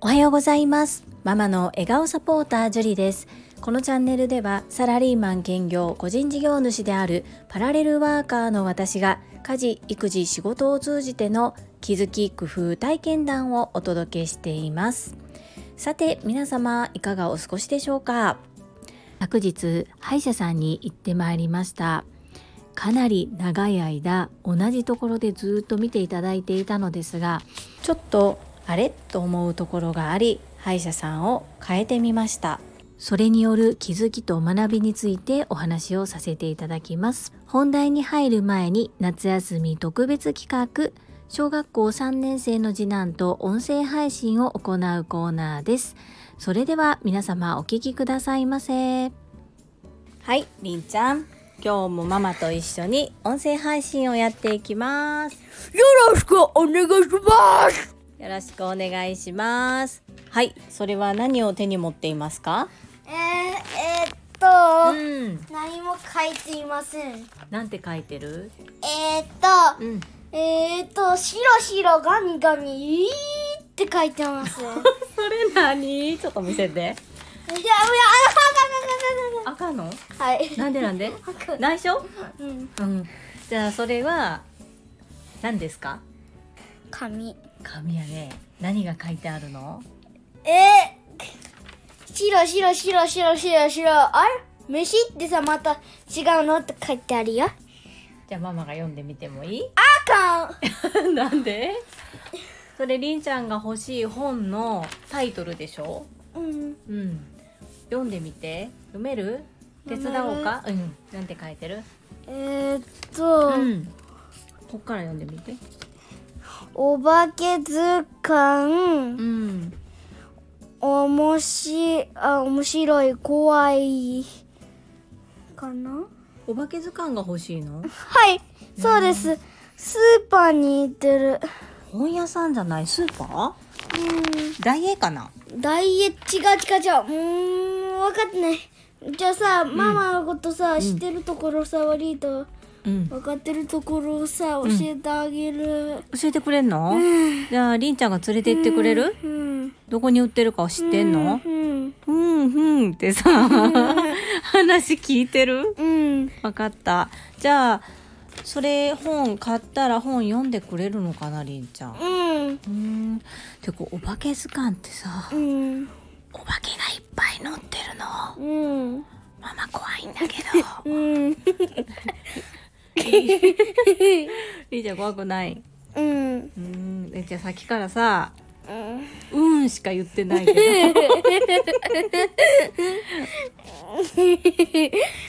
おはようございます。ママの笑顔サポータージュリです。このチャンネルではサラリーマン兼業個人事業主であるパラレルワーカーの私が家事育児仕事を通じての気づき工夫体験談をお届けしています。さて皆様いかがお過ごしでしょうか？昨日歯医者さんに行ってまいりました。かなり長い間同じところでずっと見ていただいていたのですがちょっとあれと思うところがあり歯医者さんを変えてみました。それによる気づきと学びについてお話をさせていただきます。本題に入る前に夏休み特別企画小学校3年生の次男と音声配信を行うコーナーです。それでは皆様お聞きくださいませ。はいりんちゃん。今日もママと一緒に音声配信をやっていきます。よろしくお願いします。よろしくお願いします。はいそれは何を手に持っていますか？えー、えー、っと、うん。何も書いていません。なんて書いてる？えー、っと、うん。えー、っと白白ガミガミって書いてます それ何？ちょっと見せてああ赤の？あはい。なんでなんで？赤。内緒？うん。うん。じゃあそれは何ですか？紙。紙やね。何が書いてあるの？えー、白白白白白白。あれ？飯ってさまた違うのって書いてあるよ。じゃあママが読んでみてもいい？あかん。なんで？それりんちゃんが欲しい本のタイトルでしょ？うん。うん読んでみて。読める？手伝おうか？うん。なんて書いてる？えー、っと、うん。こっから読んでみて。お化け図鑑。うん。おもしあ面白い怖い。かな？お化け図鑑が欲しいの？はいそうです。スーパーに行ってる。本屋さんじゃない？スーパー？ダイエーかな？うんダイエ違う違う違う。うーん分かってない。じゃあさ、ママのことさ知ってるところさ悪いと。うん。分かってるところをさ教えてあげる。教えてくれんの？じゃありんちゃんが連れて行ってくれる？うん。どこに売ってるか知ってんの？うん。うん。うんってさ話聞いてる？うん。わかった。じゃあそれ本買ったら本読んでくれるのかなりんちゃん？ううん。ーん。てかお化け図鑑ってさうんお化けがいっぱい載ってるの。うん。ママ怖いんだけど。うん。りんちゃん怖くない？うん。うーん。えじゃあさっきからさうん。うんしか言ってないけど。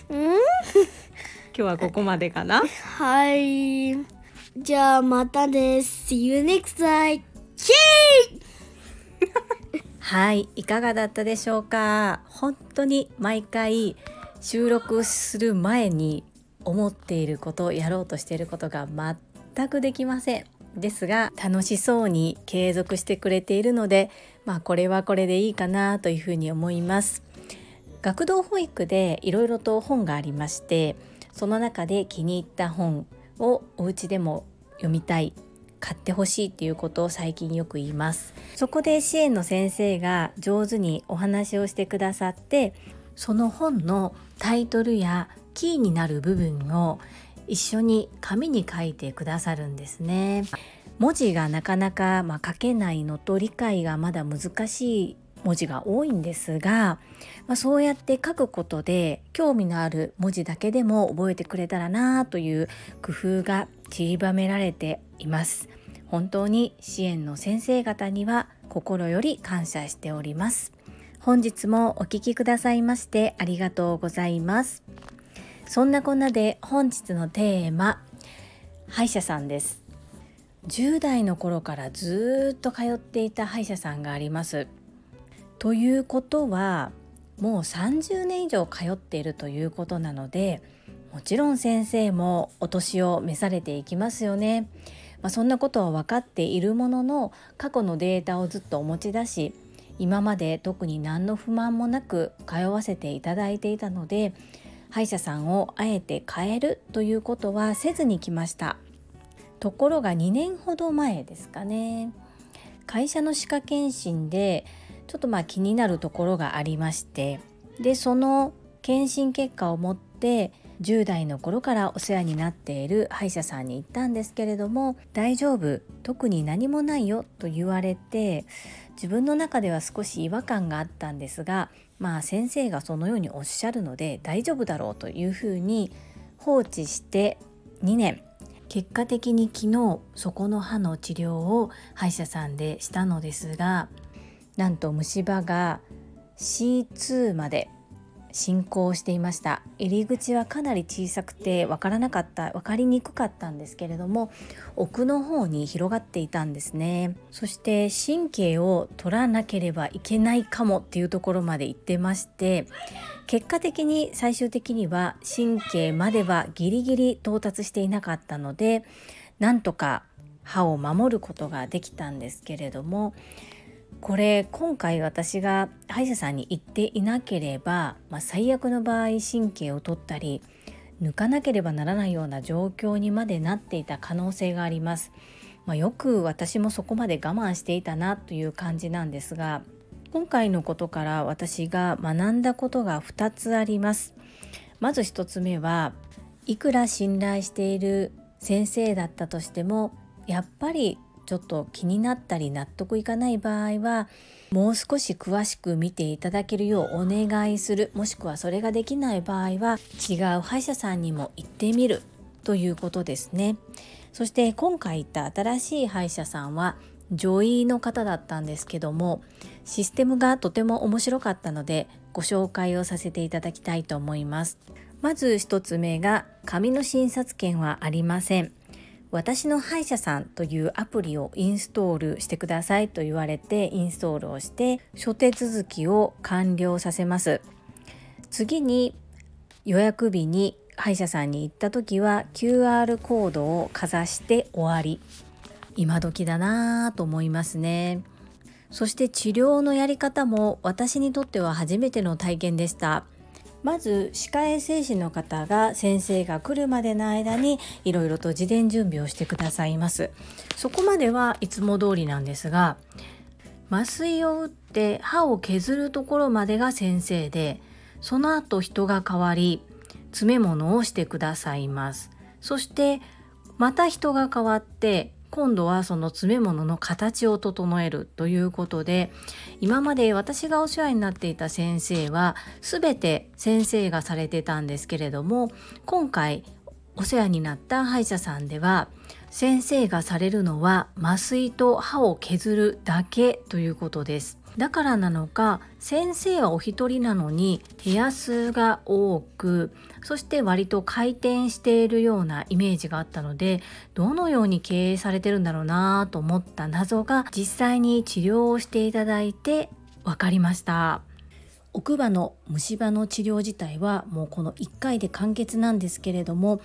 今日はここまでかな？はい。じゃあまたね。See you next time. チ はいいかがだったでしょうか？本当に毎回収録する前に思っていることやろうとしていることが全くできません。ですが楽しそうに継続してくれているのでまあこれはこれでいいかなというふうに思います。学童保育でいろいろと本がありましてその中で気に入った本をお家でも読みたい。買ってほしいっていうことを最近よく言います。そこで支援の先生が上手にお話をしてくださってその本のタイトルやキーになる部分を一緒に紙に書いてくださるんですね。文字がなかなか、ま、書けないのと理解がまだ難しい文字が多いんですが、まあ、そうやって書くことで興味のある文字だけでも覚えてくれたらなという工夫が散りばめられています。本当に支援の先生方には心より感謝しております。本日もお聞きくださいましてありがとうございます。そんなこんなで本日のテーマ歯医者さんです。10代の頃からずっと通っていた歯医者さんがあります。ということはもう30年以上通っているということなのでもちろん先生もお年を召されていきますよね。まあ、そんなことは分かっているものの過去のデータをずっとお持ち出し今まで特に何の不満もなく通わせていただいていたので歯医者さんをあえて変えるということはせずに来ましたところが2年ほど前ですかね会社の歯科検診でちょっとまあ気になるところがありましてでその検診結果を持って10代の頃からお世話になっている歯医者さんに行ったんですけれども大丈夫特に何もないよと言われて自分の中では少し違和感があったんですがまあ先生がそのようにおっしゃるので大丈夫だろうというふうに放置して2年結果的に昨日そこの歯の治療を歯医者さんでしたのですがなんと虫歯が C2 まで進行していました。入り口はかなり小さくて分からなかった分かりにくかったんですけれども奥の方に広がっていたんですね。そして神経を取らなければいけないかもっていうところまで行ってまして結果的に最終的には神経まではギリギリ到達していなかったのでなんとか歯を守ることができたんですけれどもこれ今回私が歯医者さんに行っていなければ、まあ、最悪の場合神経を取ったり抜かなければならないような状況にまでなっていた可能性があります。まあ、よく私もそこまで我慢していたなという感じなんですが今回のことから私が学んだことが2つあります。まず1つ目はいくら信頼している先生だったとしてもやっぱりちょっと気になったり納得いかない場合はもう少し詳しく見ていただけるようお願いするもしくはそれができない場合は違う歯医者さんにも行ってみるということですね。そして今回行った新しい歯医者さんは女医の方だったんですけどもシステムがとても面白かったのでご紹介をさせていただきたいと思います。まず1つ目が紙の診察券はありません。私の歯医者さんというアプリをインストールしてくださいと言われてインストールをして諸手続きを完了させます。次に予約日に歯医者さんに行った時は QR コードをかざして終わり。今時だなぁと思いますね。そして治療のやり方も私にとっては初めての体験でした。まず歯科衛生士の方が先生が来るまでの間にいろいろと事前準備をしてくださいます。そこまではいつも通りなんですが麻酔を打って歯を削るところまでが先生でその後人が変わり詰め物をしてくださいます。そしてまた人が変わって今度はその詰め物の形を整えるということで今まで私がお世話になっていた先生は全て先生がされてたんですけれども今回お世話になった歯医者さんでは先生がされるのは麻酔と歯を削るだけということです。だからなのか先生はお一人なのに部屋数が多くそして割と回転しているようなイメージがあったのでどのように経営されてるんだろうなと思った謎が実際に治療をしていただいて分かりました。奥歯の虫歯の治療自体はもうこの1回で完結なんですけれども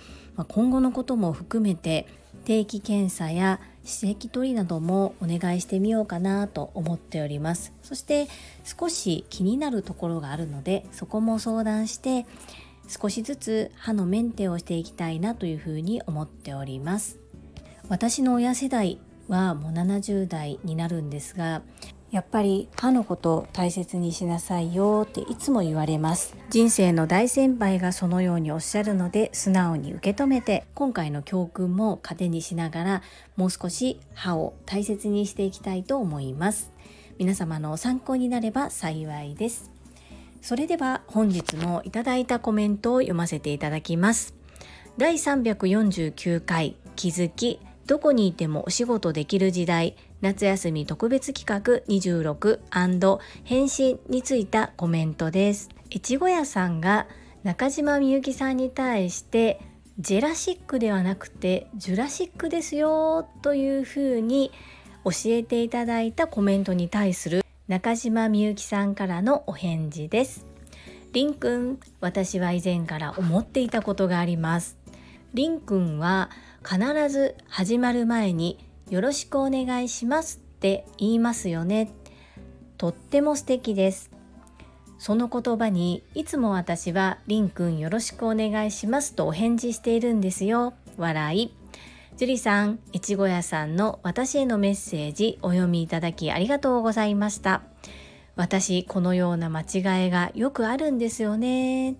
今後のことも含めて定期検査や歯石取りなどもお願いしてみようかなと思っております。そして少し気になるところがあるのでそこも相談して少しずつ歯のメンテをしていきたいなというふうに思っております。私の親世代はもう70代になるんですがやっぱり歯のこと大切にしなさいよっていつも言われます。人生の大先輩がそのようにおっしゃるので素直に受け止めて今回の教訓も糧にしながらもう少し歯を大切にしていきたいと思います。皆様の参考になれば幸いです。それでは本日もいただいたコメントを読ませていただきます。第349回気づきどこにいてもお仕事できる時代。夏休み特別企画26返信についたコメントです。越後屋さんが中島みゆきさんに対してジェラシックではなくてジュラシックですよというふうに教えていただいたコメントに対する中島みゆきさんからのお返事です。りんくん、私は以前から思っていたことがあります。りんくんは必ず始まる前によろしくお願いしますって言いますよね。とっても素敵です。その言葉にいつも私はりんくんよろしくお願いしますとお返事しているんですよ。笑い。樹里さん、越後屋さんの私へのメッセージお読みいただきありがとうございました。私、このような間違いがよくあるんですよね。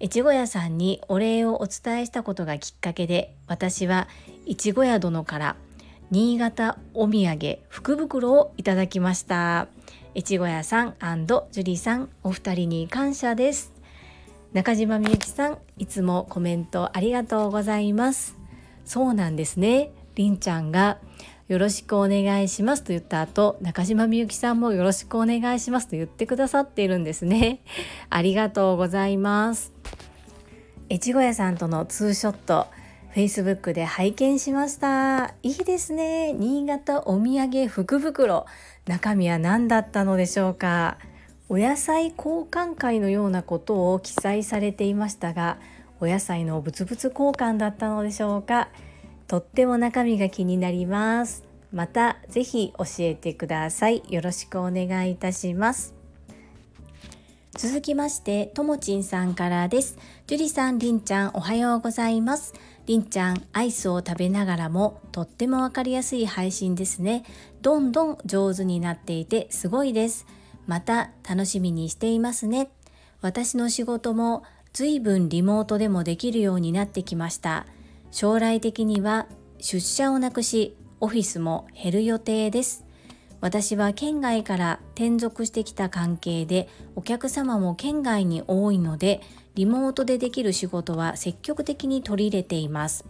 越後屋さんにお礼をお伝えしたことがきっかけで、私は越後屋殿から新潟お土産福袋をいただきました。越後屋さん樹里さんお二人に感謝です。中島みゆきさんいつもコメントありがとうございますそうなんですねりんちゃんがよろしくお願いしますと言った後中島みゆきさんもよろしくお願いしますと言ってくださっているんですねありがとうございます越後屋さんとのツーショット Facebook で拝見しました。いいですね。新潟お土産福袋。中身は何だったのでしょうか。お野菜交換会のようなことを記載されていましたがお野菜のブツブツ交換だったのでしょうか。とっても中身が気になります。またぜひ教えてください。よろしくお願いいたします。続きましてともちんさんからです。樹里さんりんちゃんおはようございます。りんちゃんアイスを食べながらもとってもわかりやすい配信ですねどんどん上手になっていてすごいですまた楽しみにしていますね。私の仕事も随分リモートでもできるようになってきました。将来的には出社をなくし、オフィスも減る予定です。私は県外から転属してきた関係でお客様も県外に多いのでリモートでできる仕事は積極的に取り入れています。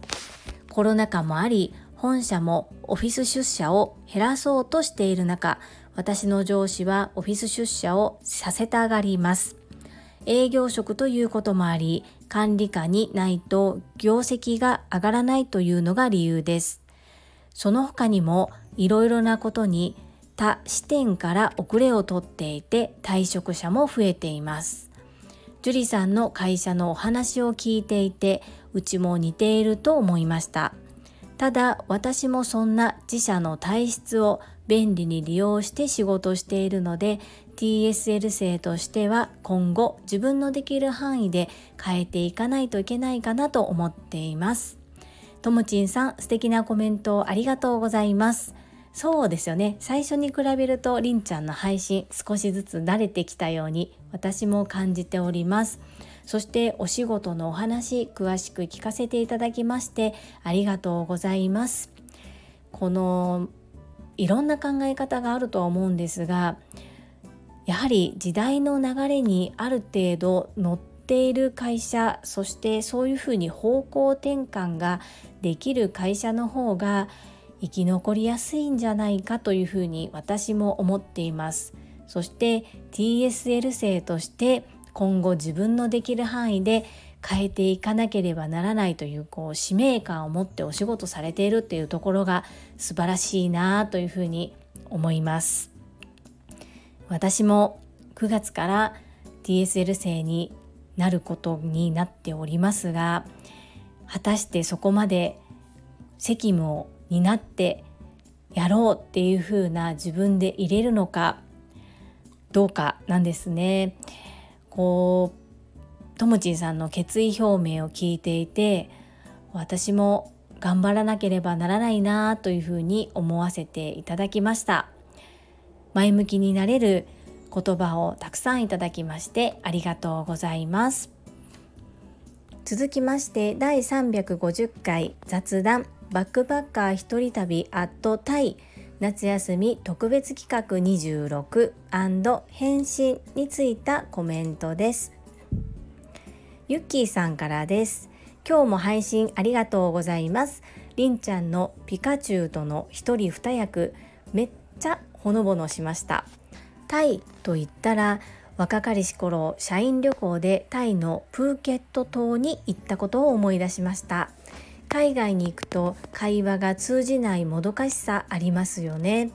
コロナ禍もあり本社もオフィス出社を減らそうとしている中私の上司はオフィス出社をさせたがります。営業職ということもあり、管理下にないと業績が上がらないというのが理由です。その他にもいろいろなことに他視点から遅れをとっていて退職者も増えています。樹里さんの会社のお話を聞いていて、うちも似ていると思いました。ただ私もそんな自社の体質を便利に利用して仕事しているので TSL 生としては今後自分のできる範囲で変えていかないといけないかなと思っています。ともちんさん素敵なコメントをありがとうございます。そうですよね。最初に比べるとりんちゃんの配信少しずつ慣れてきたように私も感じております。そしてお仕事のお話詳しく聞かせていただきましてありがとうございます。このいろんな考え方があるとは思うんですがやはり時代の流れにある程度乗っている会社そしてそういうふうに方向転換ができる会社の方が生き残りやすいんじゃないかというふうに私も思っていますそして TSL 生として今後自分のできる範囲で変えていかなければならないというこう使命感を持ってお仕事されているっていうところが素晴らしいなというふうに思います。私も9月から TSL 生になることになっておりますが果たしてそこまで責務を担ってやろうっていうふうな自分で入れるのかどうかなんですね。こうともちんさんの決意表明を聞いていて私も頑張らなければならないなというふうに思わせていただきました。前向きになれる言葉をたくさんいただきましてありがとうございます。続きまして第350回雑談バックパッカー一人旅アットタイ。夏休み特別企画26返信についたコメントですゆっきーさんからです。今日も配信ありがとうございます。りんちゃんのピカチュウとの一人二役、めっちゃほのぼのしました。タイと言ったら、若かりし頃、社員旅行でタイのプーケット島に行ったことを思い出しました。海外に行くと会話が通じないもどかしさありますよね。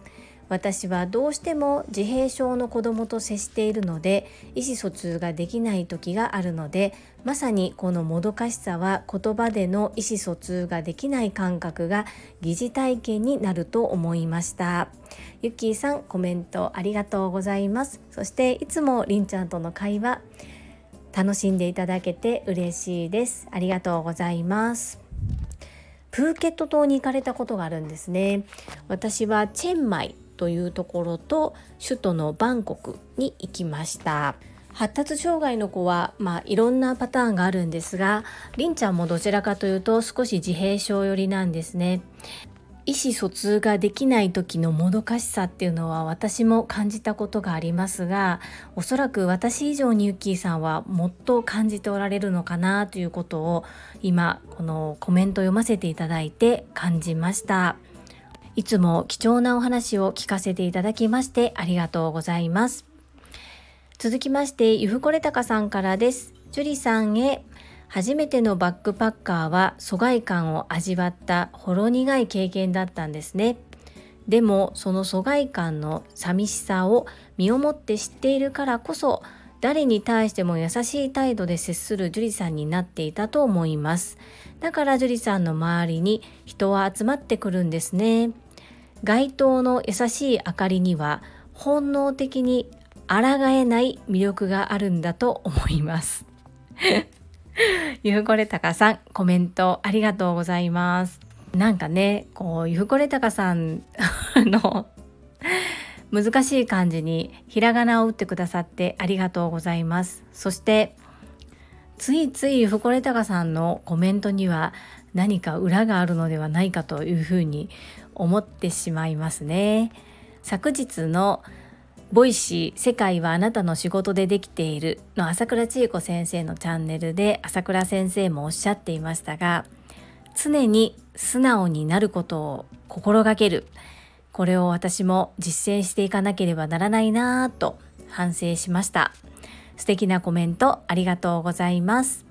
私はどうしても自閉症の子供と接しているので意思疎通ができない時があるのでまさにこのもどかしさは言葉での意思疎通ができない感覚が疑似体験になると思いました。ゆっきーさんコメントありがとうございます。そしていつもりんちゃんとの会話楽しんでいただけて嬉しいです。ありがとうございます。プーケット島に行かれたことがあるんですね。私はチェンマイというところと首都のバンコクに行きました。発達障害の子は、まあ、いろんなパターンがあるんですがりんちゃんもどちらかというと少し自閉症寄りなんですね。意思疎通ができない時のもどかしさっていうのは私も感じたことがありますがおそらく私以上にユッキーさんはもっと感じておられるのかなということを今このコメントを読ませていただいて感じました。いつも貴重なお話を聞かせていただきましてありがとうございます。続きましてゆふこれたかさんからです。ジュリさんへ初めてのバックパッカーは疎外感を味わったほろ苦い経験だったんですね。でもその疎外感の寂しさを身をもって知っているからこそ誰に対しても優しい態度で接する樹里さんになっていたと思います。だから樹里さんの周りに人は集まってくるんですね。街灯の優しい明かりには本能的に抗えない魅力があるんだと思います。ゆふこれたかさん、コメントありがとうございます。なんかね、こう、ゆふこれたかさんの難しい漢字にひらがなを打ってくださってありがとうございます。そして、ついついゆふこれたかさんのコメントには何か裏があるのではないかというふうに思ってしまいますね。昨日のボイシー世界はあなたの仕事でできているの朝倉千恵子先生のチャンネルで朝倉先生もおっしゃっていましたが常に素直になることを心がける。これを私も実践していかなければならないなぁと反省しました。素敵なコメントありがとうございます。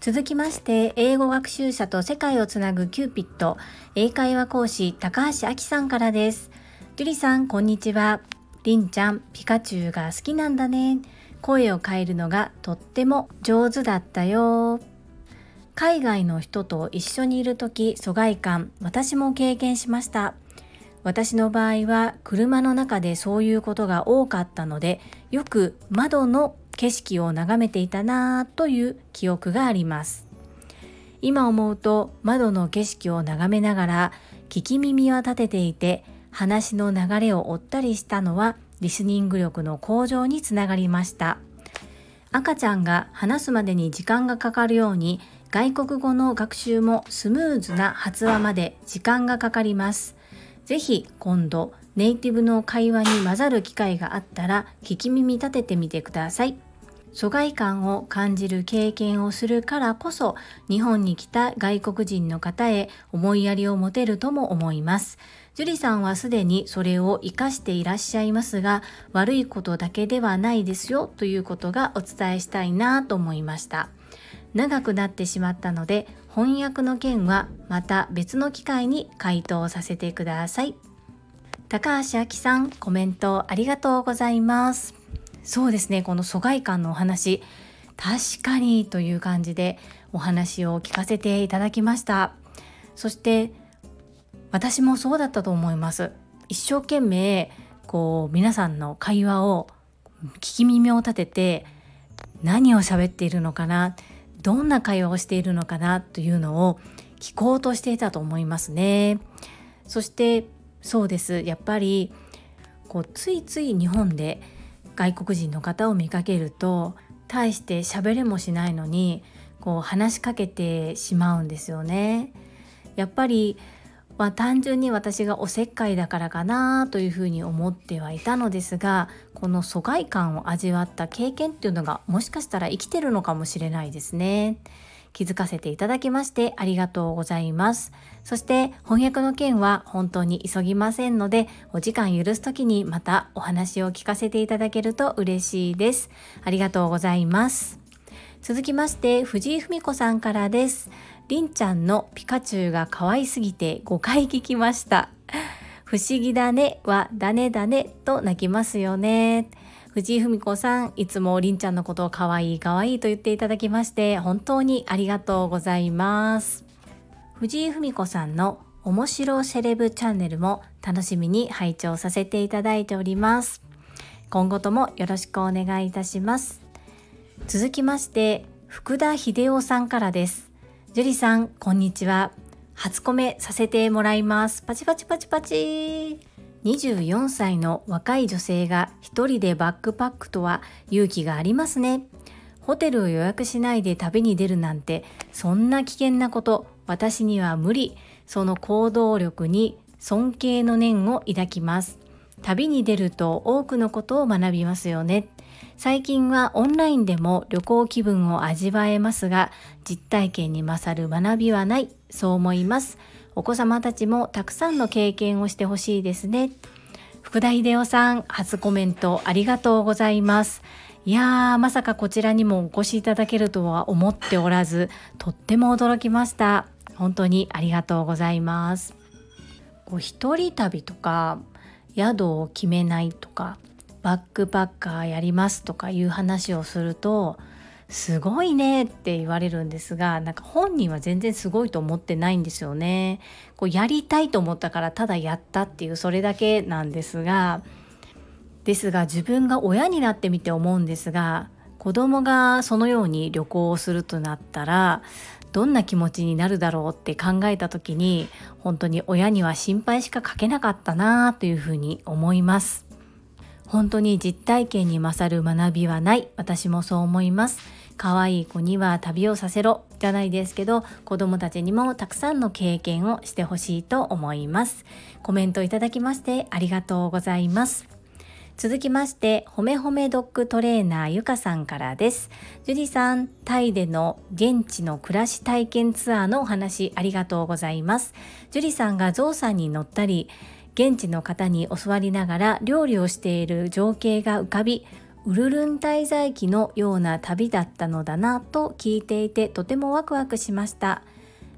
続きまして英語学習者と世界をつなぐキューピット英会話講師高橋明さんからです。樹里さんこんにちは。りんちゃんピカチュウが好きなんだね。声を変えるのがとっても上手だったよ。海外の人と一緒にいる時疎外感私も経験しました。私の場合は車の中でそういうことが多かったのでよく窓の景色を眺めていたなぁという記憶があります。今思うと窓の景色を眺めながら聞き耳は立てていて話の流れを追ったりしたのはリスニング力の向上につながりました。赤ちゃんが話すまでに時間がかかるように外国語の学習もスムーズな発話まで時間がかかります。ぜひ今度ネイティブの会話に混ざる機会があったら聞き耳立ててみてください。疎外感を感じる経験をするからこそ日本に来た外国人の方へ思いやりを持てるとも思います。樹里さんはすでにそれを活かしていらっしゃいますが悪いことだけではないですよということがお伝えしたいなと思いました。長くなってしまったので翻訳の件はまた別の機会に回答させてください。高橋明さんコメントありがとうございます。そうですねこの疎外感のお話。確かにという感じでお話を聞かせていただきました。そして私もそうだったと思います。一生懸命こう皆さんの会話を聞き耳を立てて何を喋っているのかなどんな会話をしているのかなというのを聞こうとしていたと思いますね。そしてそうです。やっぱりこうついつい日本で外国人の方を見かけると大して喋れもしないのにこう話しかけてしまうんですよね。やっぱりまあ、単純に私がおせっかいだからかなというふうに思ってはいたのですがこの疎外感を味わった経験っていうのがもしかしたら生きてるのかもしれないですね。気づかせていただきましてありがとうございます。そして翻訳の件は本当に急ぎませんので、お時間許す時にまたお話を聞かせていただけると嬉しいです。ありがとうございます。続きまして、藤井文子さんからです。りんちゃんのピカチュウが可愛すぎて5回聞きました。不思議だねはだねだねと泣きますよね。藤井文子さん、いつもりんちゃんのことを可愛い可愛いと言っていただきまして、本当にありがとうございます。藤井文子さんの面白セレブチャンネルも楽しみに拝聴させていただいております。今後ともよろしくお願いいたします。続きまして、福田秀夫さんからです。樹里さん、こんにちは。初コメさせてもらいます。パチパチパチパチ。24歳の若い女性が一人でバックパックとは勇気がありますね。ホテルを予約しないで旅に出るなんてそんな危険なこと私には無理。その行動力に尊敬の念を抱きます。旅に出ると多くのことを学びますよね。最近はオンラインでも旅行気分を味わえますが実体験に勝る学びはないそう思います。お子様たちもたくさんの経験をしてほしいですね。福田秀夫さん初コメントありがとうございます。いやーまさかこちらにもお越しいただけるとは思っておらずとっても驚きました。本当にありがとうございます。こう一人旅とか宿を決めないとかバックパッカーやりますとかいう話をするとすごいねって言われるんですがなんか本人は全然すごいと思ってないんですよね。こうやりたいと思ったからただやったっていうそれだけなんですがですが自分が親になってみて思うんですが子供がそのように旅行をするとなったらどんな気持ちになるだろうって考えた時に本当に親には心配しかかけなかったなというふうに思います本当に実体験に勝る学びはない。私もそう思います。可愛い子には旅をさせろ。じゃないですけど子供たちにもたくさんの経験をしてほしいと思います。コメントいただきましてありがとうございます。続きまして、ほめほめドッグトレーナーゆかさんからです。ジュリさん、タイでの現地の暮らし体験ツアーのお話ありがとうございます。ジュリさんがゾウさんに乗ったり、現地の方に教わりながら料理をしている情景が浮かび、ウルルン滞在記のような旅だったのだなと聞いていてとてもワクワクしました。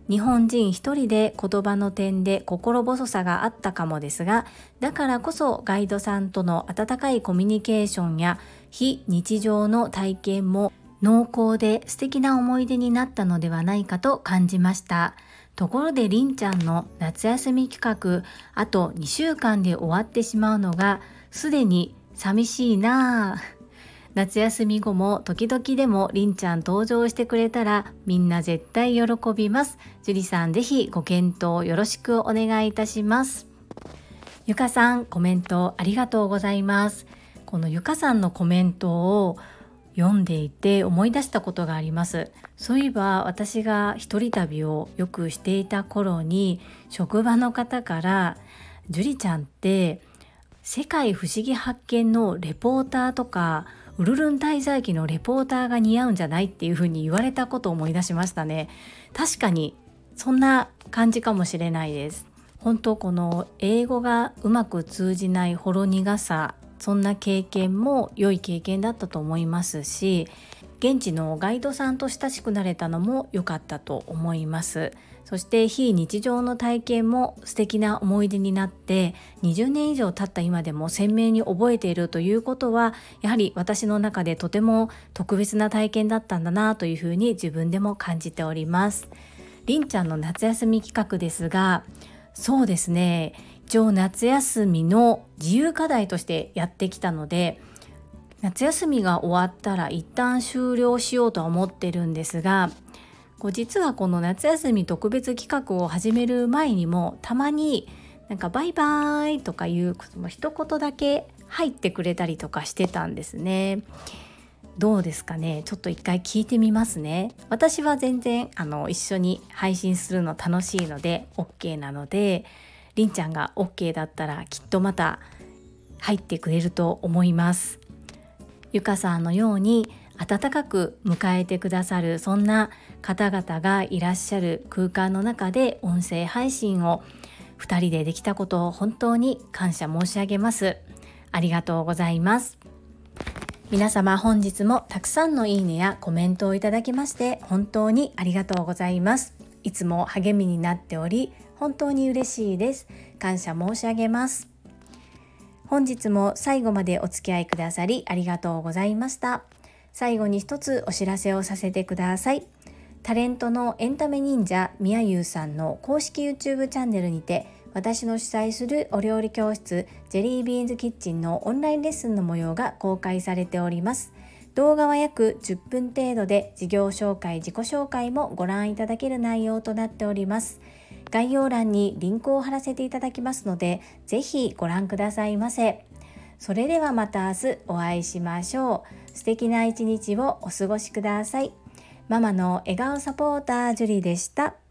日本人一人で言葉の点で心細さがあったかもですがだからこそガイドさんとの温かいコミュニケーションや非日常の体験も濃厚で素敵な思い出になったのではないかと感じましたところでりんちゃんの夏休み企画あと2週間で終わってしまうのがすでに寂しいなぁ 夏休み後も時々でもりんちゃん登場してくれたらみんな絶対喜びます。樹里さんぜひご検討よろしくお願いいたします。ゆかさんコメントありがとうございます。このゆかさんのコメントを読んでいて思い出したことがあります。そういえば私が一人旅をよくしていた頃に職場の方から「樹里ちゃんって世界不思議発見のレポーターとかウルルン滞在記のレポーターが似合うんじゃないっていうふうに言われたことを思い出しましたね。確かにそんな感じかもしれないです。本当この英語がうまく通じないほろ苦さそんな経験も良い経験だったと思いますし現地のガイドさんと親しくなれたのも良かったと思いますそして非日常の体験も素敵な思い出になって20年以上経った今でも鮮明に覚えているということはやはり私の中でとても特別な体験だったんだなというふうに自分でも感じております。りんちゃんの夏休み企画ですがそうですね応夏休みの自由課題としてやってきたので夏休みが終わったら一旦終了しようとは思ってるんですがこう実はこの夏休み特別企画を始める前にもたまになんか「バイバイ」とかいうことも一言だけ入ってくれたりとかしてたんですね。どうですかね？ちょっと一回聞いてみますね。私は全然あの一緒に配信するの楽しいので OK なのでりんちゃんが OK だったらきっとまた入ってくれると思います。ゆかさんのように温かく迎えてくださるそんな方々がいらっしゃる空間の中で音声配信を2人でできたことを本当に感謝申し上げます。ありがとうございます。皆様本日もたくさんのいいねやコメントをいただきまして本当にありがとうございます。いつも励みになっており本当に嬉しいです感謝申し上げます本日も最後までお付き合いくださりありがとうございました最後に一つお知らせをさせてください。タレントのエンタメ忍者みやゆうさんの公式 YouTube チャンネルにて私の主催するお料理教室ジェリービーンズキッチンのオンラインレッスンの模様が公開されております。動画は約10分程度で事業紹介、自己紹介もご覧いただける内容となっております。概要欄にリンクを貼らせていただきますのでぜひご覧くださいませ。それではまた明日お会いしましょう。素敵な一日をお過ごしください。ママの笑顔サポータージュリでした。